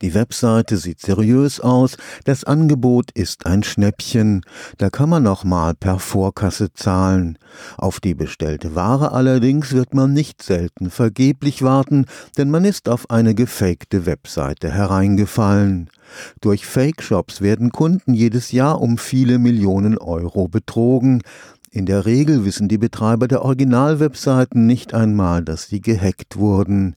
Die Webseite sieht seriös aus, das Angebot ist ein Schnäppchen, da kann man noch mal per Vorkasse zahlen. Auf die bestellte Ware allerdings wird man nicht selten vergeblich warten, denn man ist auf eine gefakte Webseite hereingefallen. Durch Fake-Shops werden Kunden jedes Jahr um viele Millionen Euro betrogen. In der Regel wissen die Betreiber der Originalwebseiten nicht einmal, dass sie gehackt wurden.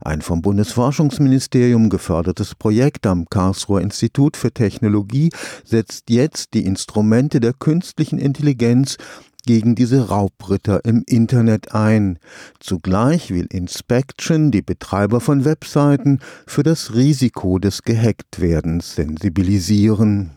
Ein vom Bundesforschungsministerium gefördertes Projekt am Karlsruher Institut für Technologie setzt jetzt die Instrumente der künstlichen Intelligenz gegen diese Raubritter im Internet ein. Zugleich will Inspection die Betreiber von Webseiten für das Risiko des Gehacktwerdens sensibilisieren.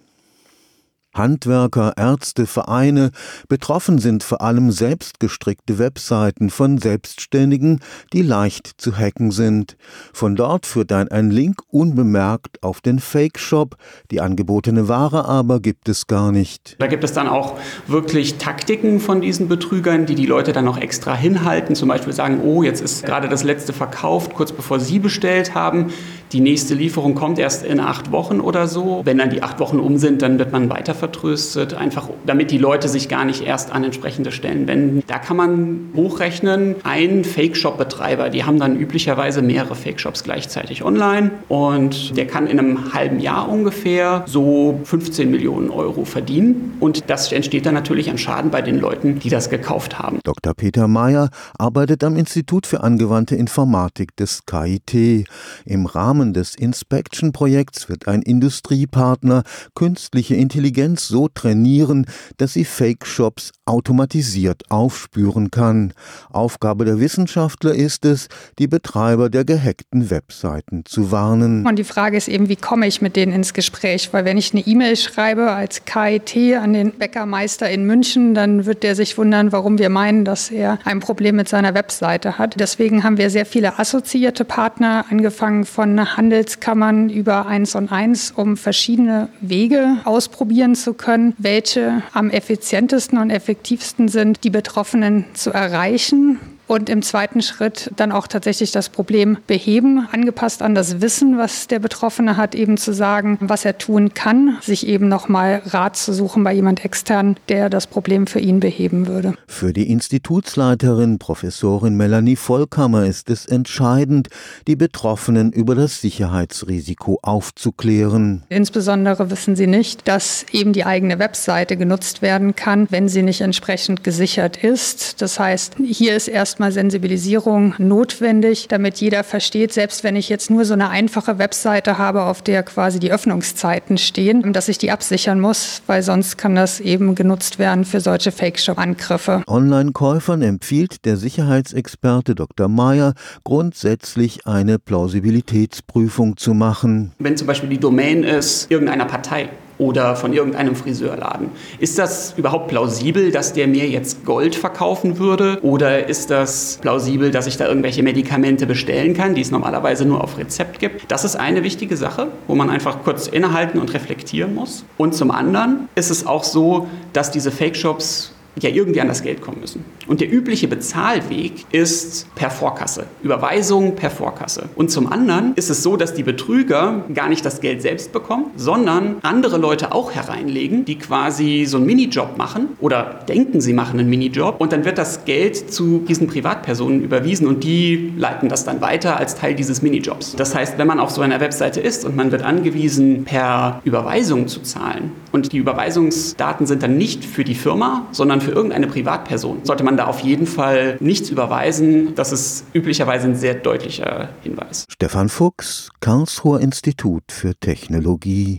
Handwerker, Ärzte, Vereine, betroffen sind vor allem selbstgestrickte Webseiten von Selbstständigen, die leicht zu hacken sind. Von dort führt dann ein Link unbemerkt auf den Fake-Shop, die angebotene Ware aber gibt es gar nicht. Da gibt es dann auch wirklich Taktiken von diesen Betrügern, die die Leute dann noch extra hinhalten, zum Beispiel sagen, oh, jetzt ist gerade das letzte verkauft, kurz bevor Sie bestellt haben. Die nächste Lieferung kommt erst in acht Wochen oder so. Wenn dann die acht Wochen um sind, dann wird man weiter vertröstet, einfach damit die Leute sich gar nicht erst an entsprechende Stellen wenden. Da kann man hochrechnen, ein Fake-Shop-Betreiber, die haben dann üblicherweise mehrere Fake-Shops gleichzeitig online und der kann in einem halben Jahr ungefähr so 15 Millionen Euro verdienen und das entsteht dann natürlich an Schaden bei den Leuten, die das gekauft haben. Dr. Peter Mayer arbeitet am Institut für angewandte Informatik des KIT. Im Rahmen Rahmen des Inspection-Projekts wird ein Industriepartner künstliche Intelligenz so trainieren, dass sie Fake-Shops automatisiert aufspüren kann. Aufgabe der Wissenschaftler ist es, die Betreiber der gehackten Webseiten zu warnen. Und die Frage ist eben, wie komme ich mit denen ins Gespräch? Weil wenn ich eine E-Mail schreibe als KIT an den Bäckermeister in München, dann wird der sich wundern, warum wir meinen, dass er ein Problem mit seiner Webseite hat. Deswegen haben wir sehr viele assoziierte Partner, angefangen von Handelskammern über eins und eins, um verschiedene Wege ausprobieren zu können, welche am effizientesten und effektivsten sind, die Betroffenen zu erreichen und im zweiten Schritt dann auch tatsächlich das Problem beheben, angepasst an das Wissen, was der Betroffene hat, eben zu sagen, was er tun kann, sich eben nochmal Rat zu suchen bei jemand extern, der das Problem für ihn beheben würde. Für die Institutsleiterin Professorin Melanie Vollkammer ist es entscheidend, die Betroffenen über das Sicherheitsrisiko aufzuklären. Insbesondere wissen sie nicht, dass eben die eigene Webseite genutzt werden kann, wenn sie nicht entsprechend gesichert ist. Das heißt, hier ist erst erstmal Sensibilisierung notwendig, damit jeder versteht, selbst wenn ich jetzt nur so eine einfache Webseite habe, auf der quasi die Öffnungszeiten stehen, dass ich die absichern muss, weil sonst kann das eben genutzt werden für solche Fake-Shop-Angriffe. Online-Käufern empfiehlt der Sicherheitsexperte Dr. Mayer grundsätzlich eine Plausibilitätsprüfung zu machen. Wenn zum Beispiel die Domain ist irgendeiner Partei, oder von irgendeinem Friseurladen. Ist das überhaupt plausibel, dass der mir jetzt Gold verkaufen würde? Oder ist das plausibel, dass ich da irgendwelche Medikamente bestellen kann, die es normalerweise nur auf Rezept gibt? Das ist eine wichtige Sache, wo man einfach kurz innehalten und reflektieren muss. Und zum anderen ist es auch so, dass diese Fake-Shops ja irgendwie an das Geld kommen müssen. Und der übliche Bezahlweg ist per Vorkasse, Überweisung per Vorkasse. Und zum anderen ist es so, dass die Betrüger gar nicht das Geld selbst bekommen, sondern andere Leute auch hereinlegen, die quasi so einen Minijob machen oder denken, sie machen einen Minijob und dann wird das Geld zu diesen Privatpersonen überwiesen und die leiten das dann weiter als Teil dieses Minijobs. Das heißt, wenn man auf so einer Webseite ist und man wird angewiesen, per Überweisung zu zahlen und die Überweisungsdaten sind dann nicht für die Firma, sondern für irgendeine Privatperson, sollte man da auf jeden Fall nichts überweisen. Das ist üblicherweise ein sehr deutlicher Hinweis. Stefan Fuchs, Karlsruher Institut für Technologie.